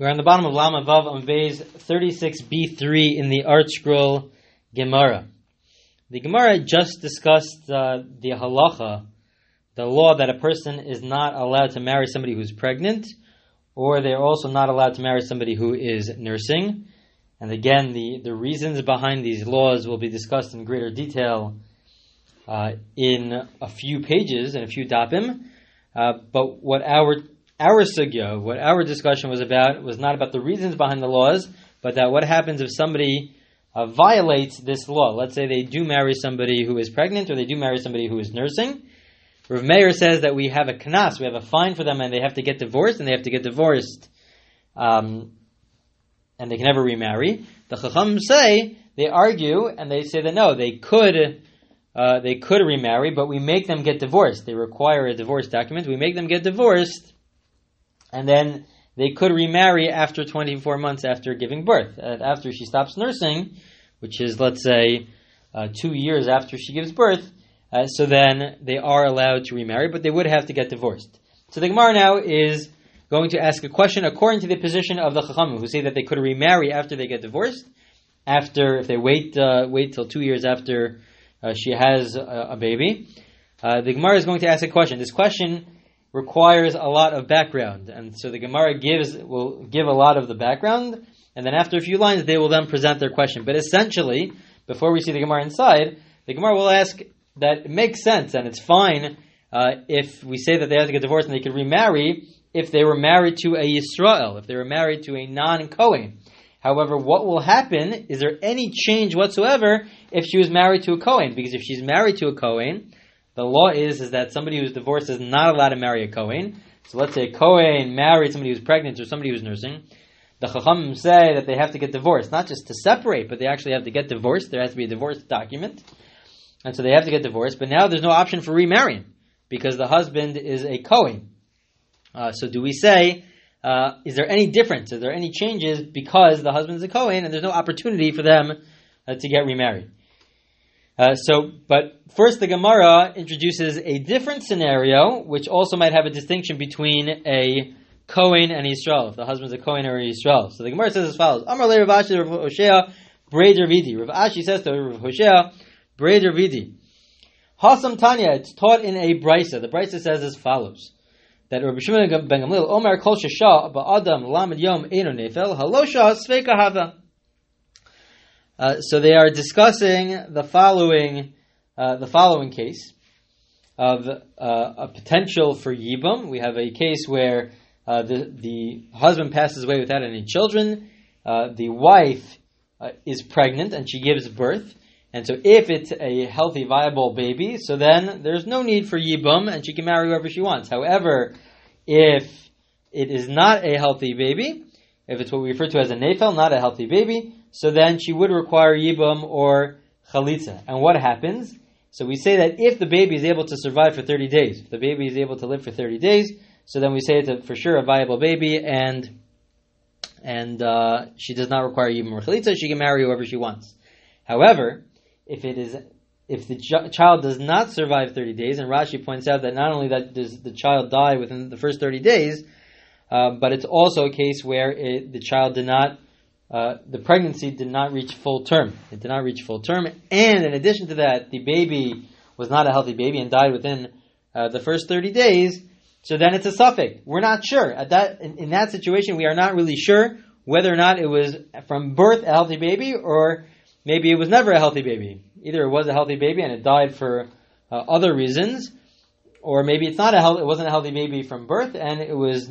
We're on the bottom of Lamed Vav on Bays 36b3 in the Art Scroll Gemara. The Gemara just discussed uh, the halacha, the law that a person is not allowed to marry somebody who's pregnant, or they're also not allowed to marry somebody who is nursing. And again, the, the reasons behind these laws will be discussed in greater detail uh, in a few pages and a few dapim. Uh, but what our our sugya, what our discussion was about, was not about the reasons behind the laws, but that what happens if somebody uh, violates this law. Let's say they do marry somebody who is pregnant, or they do marry somebody who is nursing. Rav Meir says that we have a knas, we have a fine for them, and they have to get divorced, and they have to get divorced, um, and they can never remarry. The Chacham say they argue, and they say that no, they could. Uh, they could remarry, but we make them get divorced. They require a divorce document. We make them get divorced, and then they could remarry after 24 months after giving birth. Uh, after she stops nursing, which is, let's say, uh, two years after she gives birth, uh, so then they are allowed to remarry, but they would have to get divorced. So the Gemara now is going to ask a question according to the position of the Chachamim, who say that they could remarry after they get divorced, after if they wait uh, wait till two years after uh, she has a, a baby. Uh, the Gemara is going to ask a question. This question requires a lot of background, and so the Gemara gives will give a lot of the background, and then after a few lines, they will then present their question. But essentially, before we see the Gemara inside, the Gemara will ask that it makes sense and it's fine uh, if we say that they have to get divorced and they could remarry if they were married to a Yisrael, if they were married to a non-Kohen. However, what will happen? Is there any change whatsoever if she was married to a Kohen? Because if she's married to a Kohen, the law is, is that somebody who's divorced is not allowed to marry a Kohen. So let's say a Kohen married somebody who's pregnant or somebody who's nursing. The Chacham say that they have to get divorced, not just to separate, but they actually have to get divorced. There has to be a divorce document. And so they have to get divorced, but now there's no option for remarrying because the husband is a Kohen. Uh, so do we say, uh, is there any difference? Is there any changes because the husband is a Kohen and there's no opportunity for them uh, to get remarried? Uh, so, but first the Gemara introduces a different scenario, which also might have a distinction between a Kohen and Yisrael. If the husband's a Kohen or a Yisrael. So the Gemara says as follows: Amar le Rav Ashi Rav Hoshea Breder Vidi. Rav Ashi says to Rav Hoshea Breder Vidi. Hasam Tanya. It's taught in a brisa. The brisa says as follows: That Rabbi Shimon ben Gamliel Omer Kol Shasha Ba'Adam Lamed Yom Eino Nefel Halosha Sveika Hava. Uh, so they are discussing the following uh, the following case of uh, a potential for yibum. We have a case where uh, the the husband passes away without any children. Uh, the wife uh, is pregnant and she gives birth. And so, if it's a healthy, viable baby, so then there's no need for yibum, and she can marry whoever she wants. However, if it is not a healthy baby, if it's what we refer to as a nefel, not a healthy baby, so then she would require yibum or chalitza. And what happens? So we say that if the baby is able to survive for 30 days, if the baby is able to live for 30 days, so then we say it's a, for sure a viable baby, and and uh, she does not require yibum or chalitza. She can marry whoever she wants. However, if it is if the ch- child does not survive 30 days, and Rashi points out that not only that does the child die within the first 30 days, uh, but it's also a case where it, the child did not, uh, the pregnancy did not reach full term. It did not reach full term, and in addition to that, the baby was not a healthy baby and died within uh, the first 30 days. So then it's a safek. We're not sure at that in, in that situation. We are not really sure whether or not it was from birth a healthy baby or maybe it was never a healthy baby. Either it was a healthy baby and it died for uh, other reasons, or maybe it's not a healthy, it wasn't a healthy baby from birth and it was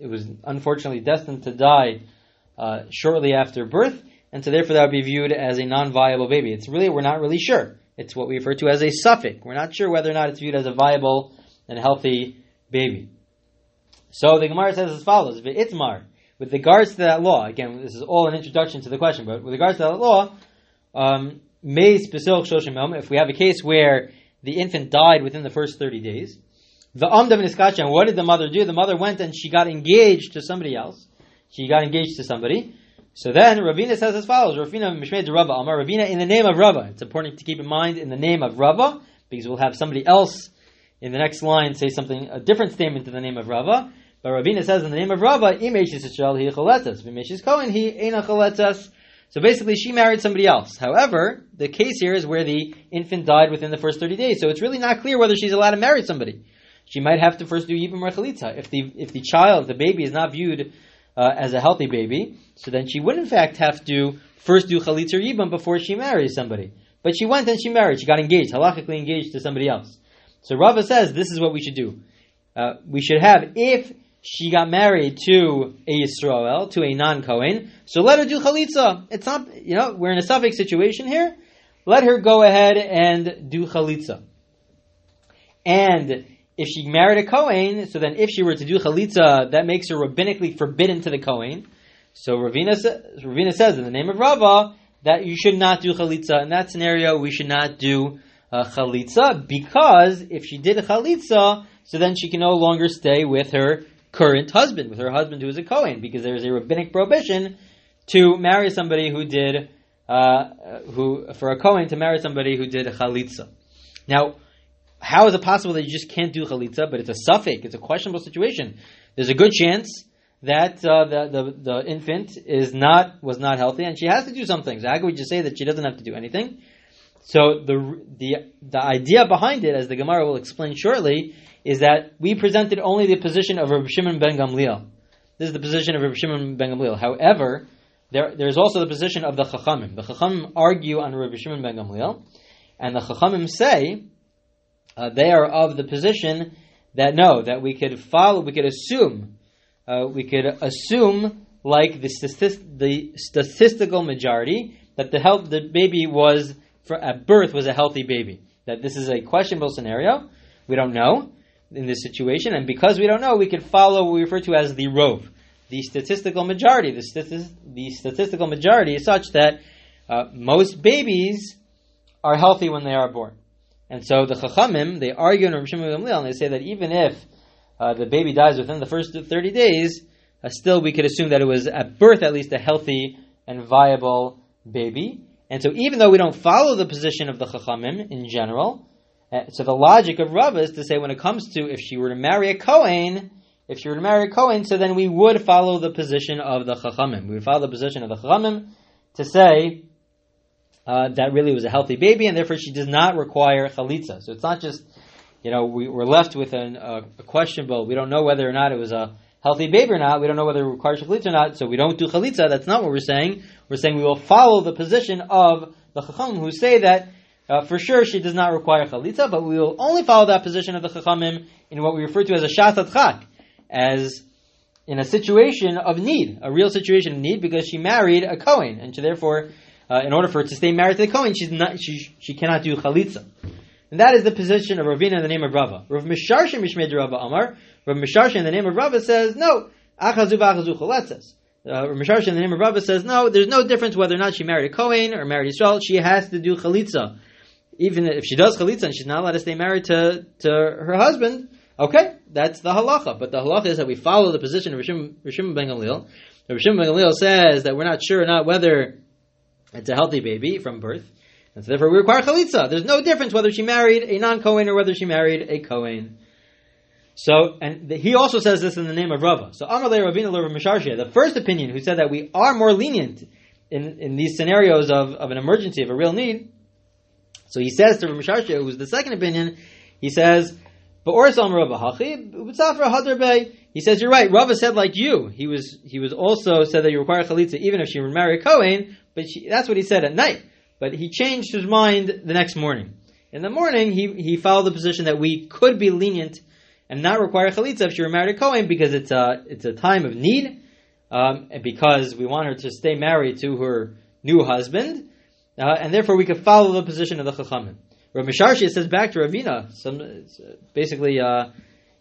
it was unfortunately destined to die uh, shortly after birth, and so therefore that would be viewed as a non-viable baby. It's really we're not really sure. It's what we refer to as a safek. We're not sure whether or not it's viewed as a viable and healthy baby. So the Gemara says as follows: Itmar, with regards to that law, again, this is all an introduction to the question, but with regards to that law, um, may specific social, if we have a case where the infant died within the first 30 days, the Amdam Niskachan, what did the mother do? The mother went and she got engaged to somebody else. She got engaged to somebody. So then Ravina says as follows, Ravina Mishmed Rava Amar, Ravina in the name of Rava. It's important to keep in mind in the name of Rava, because we'll have somebody else in the next line say something, a different statement in the name of Rava. But Ravina says in the name of Rava, Imeshis he chaletas, Vimeshis Kohen he ena. So basically, she married somebody else. However, the case here is where the infant died within the first 30 days, so it's really not clear whether she's allowed to marry somebody. She might have to first do Yibam Rechalitza. If the, if the child, the baby, is not viewed uh, as a healthy baby, so then she would in fact have to first do Chalitza or Yibam before she marries somebody. But she went and she married, she got engaged, halachically engaged to somebody else. So Rava says this is what we should do. Uh, we should have, if she got married to a Yisrael, to a non-Kohen, so let her do chalitza. It's not, you know, we're in a safek situation here. Let her go ahead and do chalitza. And if she married a Kohen, so then if she were to do chalitza, that makes her rabbinically forbidden to the Kohen. So Ravina, Ravina says in the name of Rava that you should not do chalitza. In that scenario, we should not do uh, chalitza because if she did chalitza, so then she can no longer stay with her current husband, with her husband who is a Kohen, because there is a rabbinic prohibition to marry somebody who did, uh, who for a Kohen to marry somebody who did chalitza. Now, how is it possible that you just can't do chalitza? But it's a safek; it's a questionable situation. There's a good chance that uh, the, the the infant is not was not healthy, and she has to do something. So how can we just say that she doesn't have to do anything? So the the the idea behind it, as the Gemara will explain shortly, is that we presented only the position of Rabbi Shimon ben Gamliel. This is the position of Rabbi Shimon ben Gamliel. However, there, there's also the position of the Chachamim. The Chachamim argue on Rabbi Shimon ben Gamliel, and the Chachamim say uh, they are of the position that no, that we could follow, we could assume, uh, we could assume like the, statist- the statistical majority that the health, the baby was for, at birth was a healthy baby. That this is a questionable scenario. We don't know in this situation, and because we don't know, we could follow what we refer to as the rove, the statistical majority. The, stati- the statistical majority is such that uh, most babies are healthy when they are born. And so the Chachamim, they argue in Rav Shimon Gamliel, and they say that even if uh, the baby dies within the first 30 days, uh, still we could assume that it was at birth at least a healthy and viable baby. And so even though we don't follow the position of the Chachamim in general, uh, so the logic of Rava is to say when it comes to if she were to marry a Kohen, if she were to marry a Kohen, so then we would follow the position of the Chachamim. We would follow the position of the Chachamim to say uh, that really was a healthy baby, and therefore she does not require chalitza. So it's not just, you know, we, are left with an, uh, a questionable. We don't know whether or not it was a healthy baby or not. We don't know whether it requires chalitza or not. So we don't do chalitza. That's not what we're saying. We're saying we will follow the position of the chachamim who say that uh, for sure she does not require chalitza, but we will only follow that position of the chachamim in what we refer to as a shatat chak, as in a situation of need, a real situation of need, because she married a kohen, and she therefore uh, in order for her to stay married to the Kohen, she's not, she, she cannot do chalitza. And that is the position of Ravina in the name of Rava. Rav Misharshin Mishmed Rava Amar. Rav Misharshin in the name of Rava says, no, achazu v'achazu chaletzes. Uh, Rav Misharshin in the name of Rava says, no, there's no difference whether or not she married a Kohen or married Israel. She has to do chalitza. Even if she does chalitza and she's not allowed to stay married to, to her husband, okay, that's the halacha. But the halacha is that we follow the position of Rishim, Rishim ben Gamliel. Rishim ben Gamliel says that we're not sure or not whether it's a healthy baby from birth. And so therefore we require chalitza. There's no difference whether she married a non-Kohen or whether she married a Kohen. So, and the, he also says this in the name of Rava. So, Amalei Ravina Rav Misharshia, the first opinion who said that we are more lenient in, in these scenarios of, of an emergency, of a real need. So he says to Misharshia, who's the second opinion, he says, he says, you're right, Rava said like you. He was, he was also said that you require chalitza even if she a Kohen, but she, that's what he said at night. But he changed his mind the next morning. In the morning, he, he followed the position that we could be lenient and not require chalitza if she were married a Kohen because it's a, it's a time of need, um, and because we want her to stay married to her new husband, uh, and therefore we could follow the position of the Chachamim. Rav Misharshi says back to Ravina, some, basically, uh,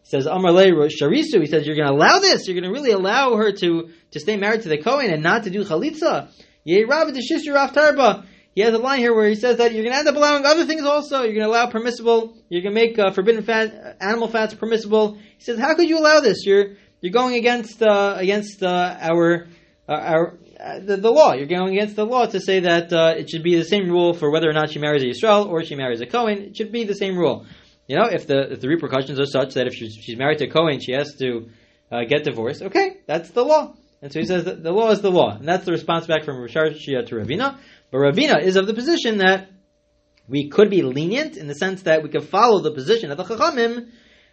he says, Amarle Sharisu, he says, you're going to allow this? You're going to really allow her to, to stay married to the Kohen and not to do chalitza? He has a line here where he says that you're going to end up allowing other things also. You're going to allow permissible. You're going to make uh, forbidden fat, animal fats permissible. He says, how could you allow this? You're you're going against uh, against uh, our uh, our uh, the, the, law. You're going against the law to say that uh, it should be the same rule for whether or not she marries a Yisrael or she marries a Cohen. It should be the same rule. You know, if the if the repercussions are such that if she's, she's married to a Kohen, she has to get divorced. Okay, that's the law. And so he says that the law is the law, and that's the response back from Rishar Shia to Ravina. But Ravina is of the position that we could be lenient in the sense that we could follow the position of the Chachamim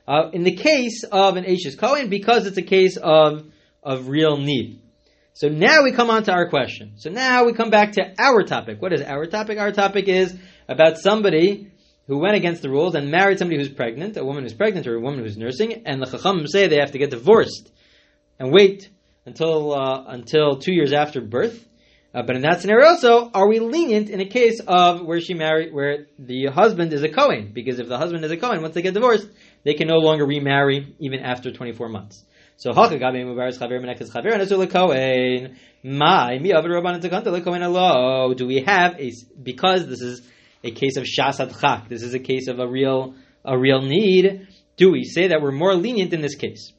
uh, in the case of an Ashes Cohen because it's a case of of real need. So now we come on to our question. So now we come back to our topic. What is our topic? Our topic is about somebody who went against the rules and married somebody who's pregnant, a woman who's pregnant or a woman who's nursing, and the Chachamim say they have to get divorced and wait until uh, until two years after birth. Uh, but in that scenario also, are we lenient in a case of where she married, where the husband is a Cohen? Because if the husband is a Cohen, once they get divorced, they can no longer remarry even after 24 months. So. Do we have a because this is a case of Shasat Chak, this is a case of a real a real need, do we say that we're more lenient in this case?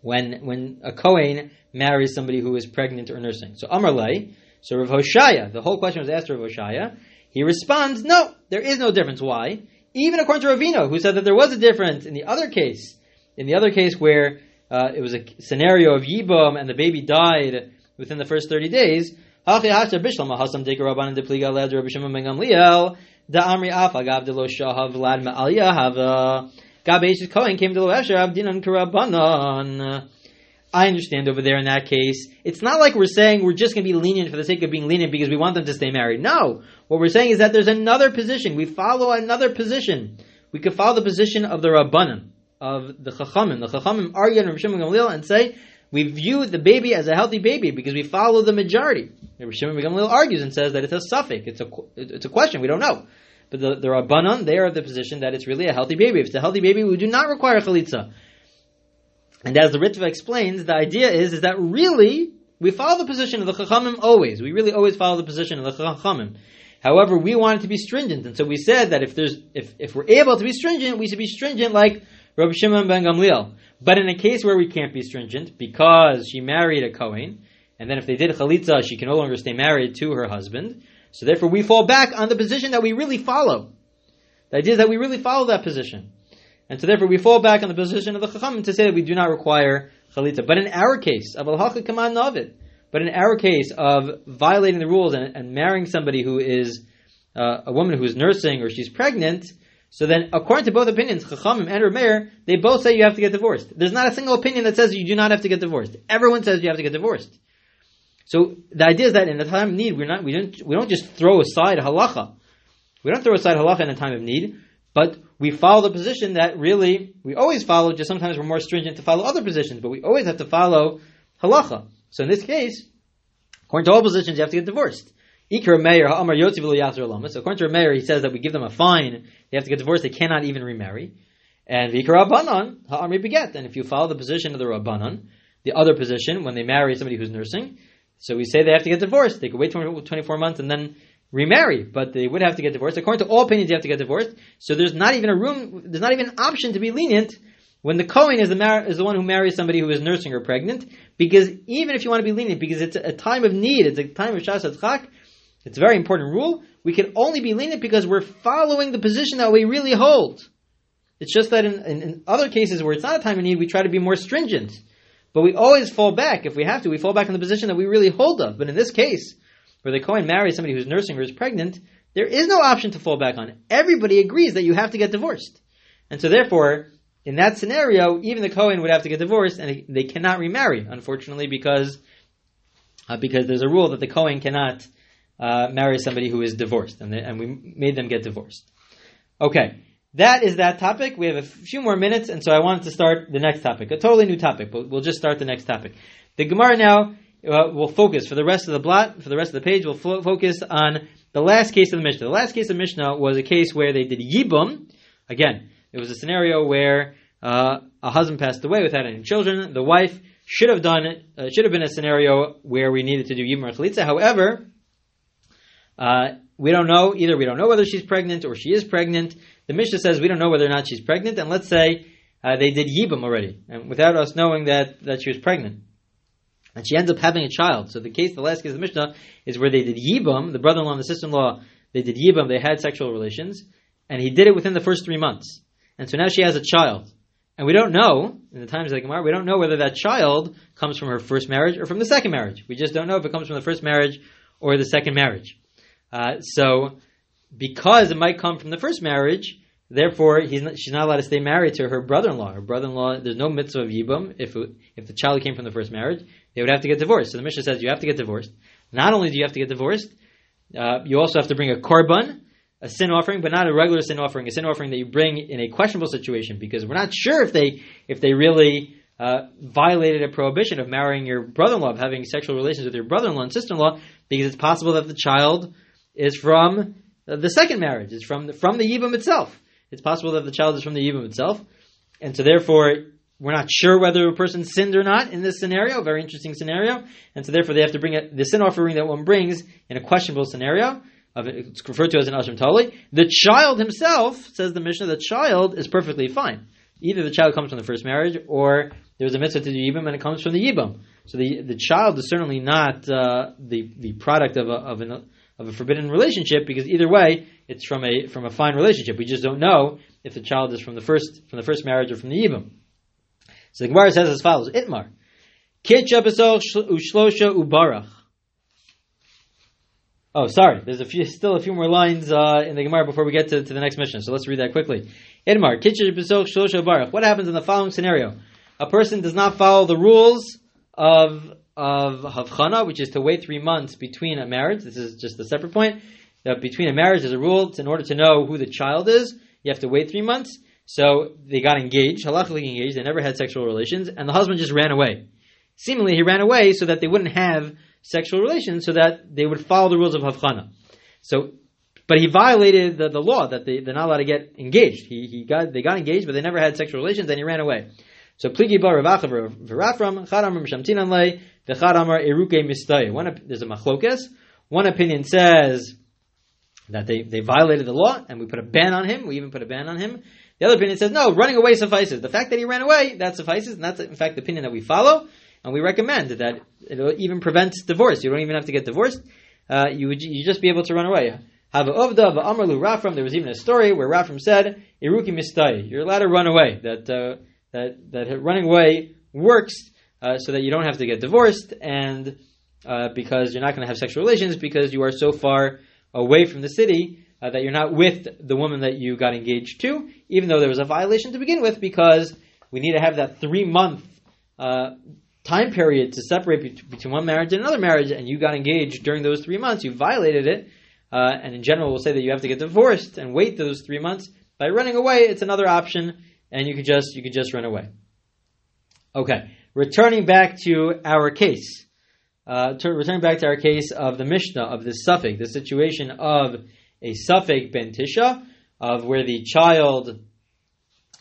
When when a Kohen marries somebody who is pregnant or nursing. So Amarlei, so Rav Hoshaya, the whole question was asked to Rav Hoshaya, he responds, no, there is no difference. Why? Even according to Ravina, who said that there was a difference in the other case, in the other case where uh, it was a scenario of Yibam and the baby died within the first 30 days. Hava Kohen came to Lo Esher Abdinan Karabanan. I understand over there in that case. It's not like we're saying we're just going to be lenient for the sake of being lenient because we want them to stay married. No. What we're saying is that there's another position. We follow another position. We could follow the position of the Rabbanan of the Chachamim. The Chachamim argue in Rishon Gamliel and say we view the baby as a healthy baby because we follow the majority. Rishon Gamliel argues and says that it's a safek. It's a it's a question. We don't know. But the, the Rabbanon, they are of the position that it's really a healthy baby. If it's a healthy baby, we do not require chalitza. And as the Ritva explains, the idea is, is that really, we follow the position of the Chachamim always. We really always follow the position of the Chachamim. However, we want it to be stringent, and so we said that if there's, if, if we're able to be stringent, we should be stringent like Rabbi Shimon ben Gamliel. But in a case where we can't be stringent because she married a Kohen, and then if they did chalitza, she can no longer stay married to her husband. So therefore, we fall back on the position that we really follow. The idea is that we really follow that position, and so therefore we fall back on the position of the chacham to say that we do not require chalitza. But in our case, of al kaman navid, but in our case of violating the rules and, and marrying somebody who is uh, a woman who is nursing or she's pregnant, so then, according to both opinions, Chachamim and Rameir, they both say you have to get divorced. There's not a single opinion that says you do not have to get divorced. Everyone says you have to get divorced. So the idea is that in a time of need, we're not, we don't, we don't just throw aside halacha. We don't throw aside halacha in a time of need, but we follow the position that really we always follow. Just sometimes we're more stringent to follow other positions, but we always have to follow halacha. So in this case, according to all positions, you have to get divorced. So according to Meir, he says that we give them a fine. They have to get divorced. They cannot even remarry. And Vikra Rabbanon Ha'amri Beget. And if you follow the position of the Rabbanon, the other position, when they marry somebody who's nursing, so we say they have to get divorced. They could wait 24 months and then remarry, but they would have to get divorced. According to all opinions, you have to get divorced. So there's not even a room, there's not even an option to be lenient when the Kohen is the, mar- is the one who marries somebody who is nursing or pregnant, because even if you want to be lenient, because it's a time of need, it's a time of Shas Chak, it's a very important rule. We can only be lenient because we're following the position that we really hold. It's just that in, in, in, other cases where it's not a time of need, we try to be more stringent. But we always fall back, if we have to, we fall back in the position that we really hold of. But in this case, where the Kohen marries somebody who's nursing or is pregnant, there is no option to fall back on. Everybody agrees that you have to get divorced. And so therefore, in that scenario, even the Kohen would have to get divorced and they cannot remarry, unfortunately, because, uh, because there's a rule that the Kohen cannot uh, marry somebody who is divorced, and, they, and we made them get divorced. Okay, that is that topic. We have a few more minutes, and so I wanted to start the next topic, a totally new topic, but we'll just start the next topic. The Gemara now uh, will focus for the rest of the blatt, for the rest of the page, we'll fo- focus on the last case of the Mishnah. The last case of Mishnah was a case where they did Yibum. Again, it was a scenario where uh, a husband passed away without any children. The wife should have done it, uh, should have been a scenario where we needed to do Yibum or Chalitza. However, uh, we don't know either. We don't know whether she's pregnant or she is pregnant. The Mishnah says we don't know whether or not she's pregnant, and let's say uh, they did yibum already, and without us knowing that that she was pregnant, and she ends up having a child. So the case, the last case of the Mishnah is where they did yibum. The brother-in-law and the sister-in-law they did yibum. They had sexual relations, and he did it within the first three months, and so now she has a child. And we don't know, in the times of the Gemara, we don't know whether that child comes from her first marriage or from the second marriage. We just don't know if it comes from the first marriage or the second marriage. Uh, so, because it might come from the first marriage, therefore not, she's not allowed to stay married to her brother-in-law. Her brother-in-law, there's no mitzvah of yibum if it, if the child came from the first marriage. They would have to get divorced. So the Mishnah says you have to get divorced. Not only do you have to get divorced, uh, you also have to bring a korban, a sin offering, but not a regular sin offering, a sin offering that you bring in a questionable situation because we're not sure if they if they really uh, violated a prohibition of marrying your brother-in-law, of having sexual relations with your brother-in-law and sister-in-law, because it's possible that the child is from the second marriage, is from the, from the yibum itself. It's possible that the child is from the yibum itself, and so therefore we're not sure whether a person sinned or not in this scenario. Very interesting scenario, and so therefore they have to bring a, the sin offering that one brings in a questionable scenario of it's referred to as an Asham Talui. The child himself, says the Mishnah, the child is perfectly fine. Either the child comes from the first marriage, or there's a mitzvah to the Yibam and it comes from the Yibam. So the the child is certainly not uh, the the product of a of, an, of a forbidden relationship because either way it's from a from a fine relationship. We just don't know if the child is from the first from the first marriage or from the Yibam. So the Gemara says as follows: Itmar, Kitcha Ushlosha Ubarach. Oh, sorry. There's a few, still a few more lines uh, in the Gemara before we get to, to the next Mishnah. So let's read that quickly. Idmar, What happens in the following scenario? A person does not follow the rules of of havchana, which is to wait three months between a marriage. This is just a separate point. That between a marriage, there's a rule. It's in order to know who the child is, you have to wait three months. So they got engaged, halachically engaged. They never had sexual relations, and the husband just ran away. Seemingly, he ran away so that they wouldn't have sexual relations so that they would follow the rules of Havchana. So, but he violated the, the law that they, they're not allowed to get engaged. He, he got, they got engaged, but they never had sexual relations and he ran away. So, Pligi bar Ravachav V'Rafram, Chad Amar Lei, V'Chad Amar Eruke Mistay. There's a machlokes. One opinion says that they, they violated the law and we put a ban on him. We even put a ban on him. The other opinion says, no, running away suffices. The fact that he ran away, that suffices, and that's in fact the opinion that we follow. And we recommend that it even prevents divorce. You don't even have to get divorced. Uh, you would you just be able to run away. Have Ovda Amarlu Rafram. There was even a story where Rafram said, "Iruki mistai." You're allowed to run away. That uh, that that running away works uh, so that you don't have to get divorced, and uh, because you're not going to have sexual relations because you are so far away from the city uh, that you're not with the woman that you got engaged to, even though there was a violation to begin with, because we need to have that three month uh, time period to separate between one marriage and another marriage, and you got engaged during those three months, you violated it. Uh, and in general, we'll say that you have to get divorced and wait those three months. By running away, it's another option, and you could just you could just run away. Okay, returning back to our case. Uh, to, returning back to our case of the Mishnah of the safek, the situation of a safek ben tisha, of where the child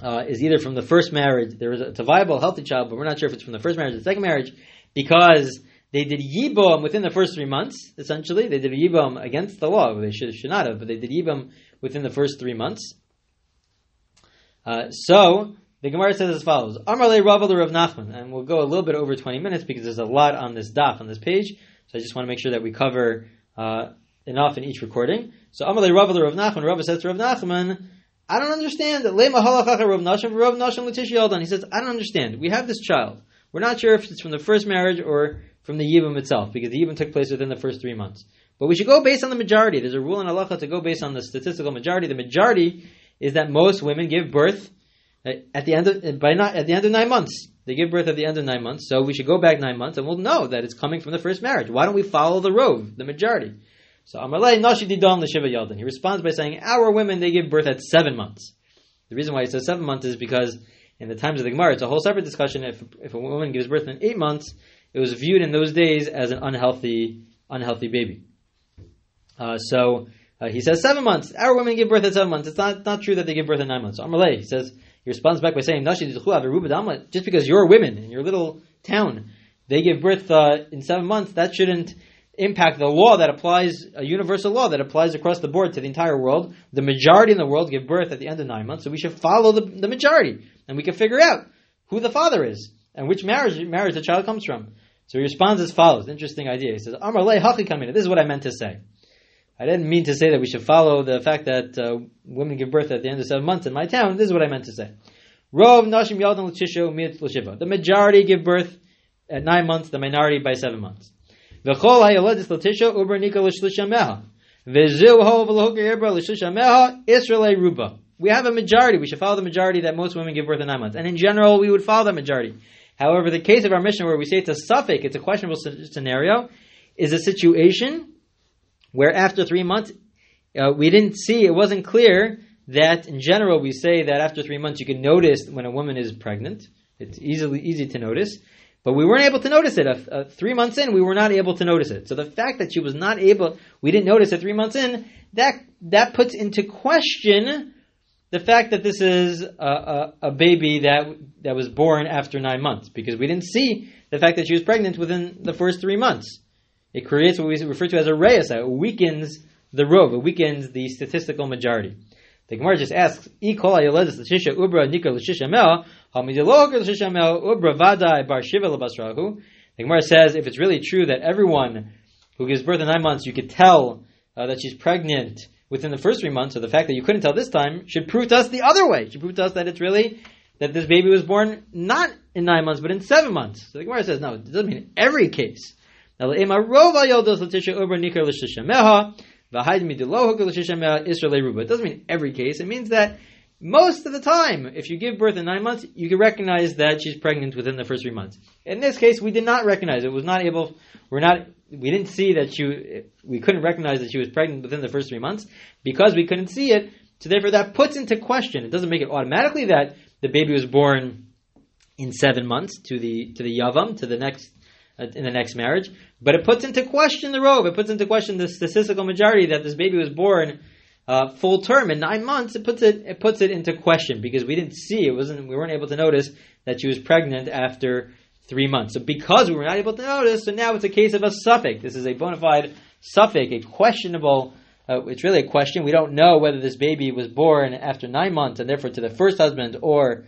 uh, is either from the first marriage, there is a, it's a viable, healthy child, but we're not sure if it's from the first marriage or the second marriage, because they did yibam within the first three months, essentially. They did yibam against the law. They should, should not have, but they did yibam within the first three months. Uh, so, the Gemara says as follows: Amarle Rav Rav Nachman, and we'll go a little bit over 20 minutes because there's a lot on this daf on this page. So I just want to make sure that we cover uh, enough in each recording. So Amarle Rav Rav Nachman, Rav says to Rav Nachman, I don't understand. He says, I don't understand. We have this child. We're not sure if it's from the first marriage or from the Yibam itself, because the Yibam took place within the first three months. But we should go based on the majority. There's a rule in halacha to go based on the statistical majority. The majority is that most women give birth at the end of by not at the end of nine months. They give birth at the end of nine months, so we should go back nine months, and we'll know that it's coming from the first marriage. Why don't we follow the rove, the majority? So Amalei Nashi Didon L'Shiva Yaldan. He responds by saying, Our women, they give birth at seven months. The reason why he says seven months is because in the times of the Gemara, it's a whole separate discussion. If, if a woman gives birth in eight months, it was viewed in those days as an unhealthy, unhealthy baby. Uh, so uh, he says seven months. Our women give birth at seven months. It's not, not true that they give birth at nine months. So Amalei, he says, he responds back by saying, just because you're women in your little town, they give birth uh, in seven months, that shouldn't impact the law that applies, a universal law that applies across the board to the entire world. The majority in the world give birth at the end of nine months, so we should follow the, the majority, and we can figure out who the father is and which marriage marriage the child comes from. So he responds as follows. Interesting idea. He says, Amar le hachi This is what I meant to say. I didn't mean to say that we should follow the fact that uh, women give birth at the end of seven months in my town. This is what I meant to say. The majority give birth at nine months, the minority by seven months. V'chol ha'yoledis L'Tisha Uber Nika L'Shlisha Meha. V'ziu ho Ruba. We have a majority. We should follow the majority that most women give birth at nine months. And in general, we would follow that majority. However, the case of our Mishnah where we say it's a safek, it's a questionable scenario, is a situation where after three months, uh, we didn't see, it wasn't clear that in general we say that after three months you can notice when a woman is pregnant. It's easily easy to notice. But we weren't able to notice it. Uh, three months in, we were not able to notice it. So the fact that she was not able, we didn't notice it three months in, that that puts into question the fact that this is a, a, a, baby that that was born after nine months, because we didn't see the fact that she was pregnant within the first three months. It creates what we refer to as a reyes, it weakens the rov, it weakens the statistical majority. The Gemara just asks, "E kol ayoledes l'shisha ubra nika l'shisha mel hamidilog l'shisha mel ubra vadai bar shiva lebasrahu." The Gemara says, if it's really true that everyone who gives birth in nine months, you could tell uh, that she's pregnant within the first three months, so the fact that you couldn't tell this time should prove to us the other way. Should prove to us that it's really that this baby was born not in nine months, but in seven months. So the Gemara says, no, it doesn't mean every case. It doesn't mean every case. It means that most of the time, if you give birth in nine months, you can recognize that she's pregnant within the first three months. In this case, we did not recognize it. Was not able. We're not we didn't see that she, we couldn't recognize that she was pregnant within the first three months because we couldn't see it. So therefore, that puts into question. It doesn't make it automatically that the baby was born in seven months to the to the yavam to the next uh, in the next marriage, but it puts into question the rov. It puts into question the statistical majority that this baby was born uh, full term in nine months. It puts it it puts it into question because we didn't see it wasn't we weren't able to notice that she was pregnant after three months. So because we were not able to notice, so now it's a case of a safek. This is a bona fide safek, a questionable. Uh, it's really a question. We don't know whether this baby was born after nine months and therefore to the first husband or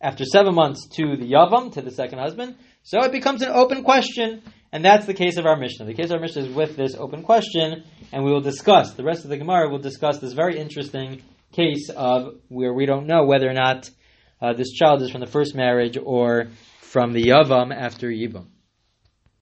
after seven months to the yavam, to the second husband. So it becomes an open question, and that's the case of our Mishnah. The case of our Mishnah is with this open question, and we will discuss, the rest of the Gemara will discuss this very interesting case of where we don't know whether or not uh, this child is from the first marriage or from the Yavam after Yibam.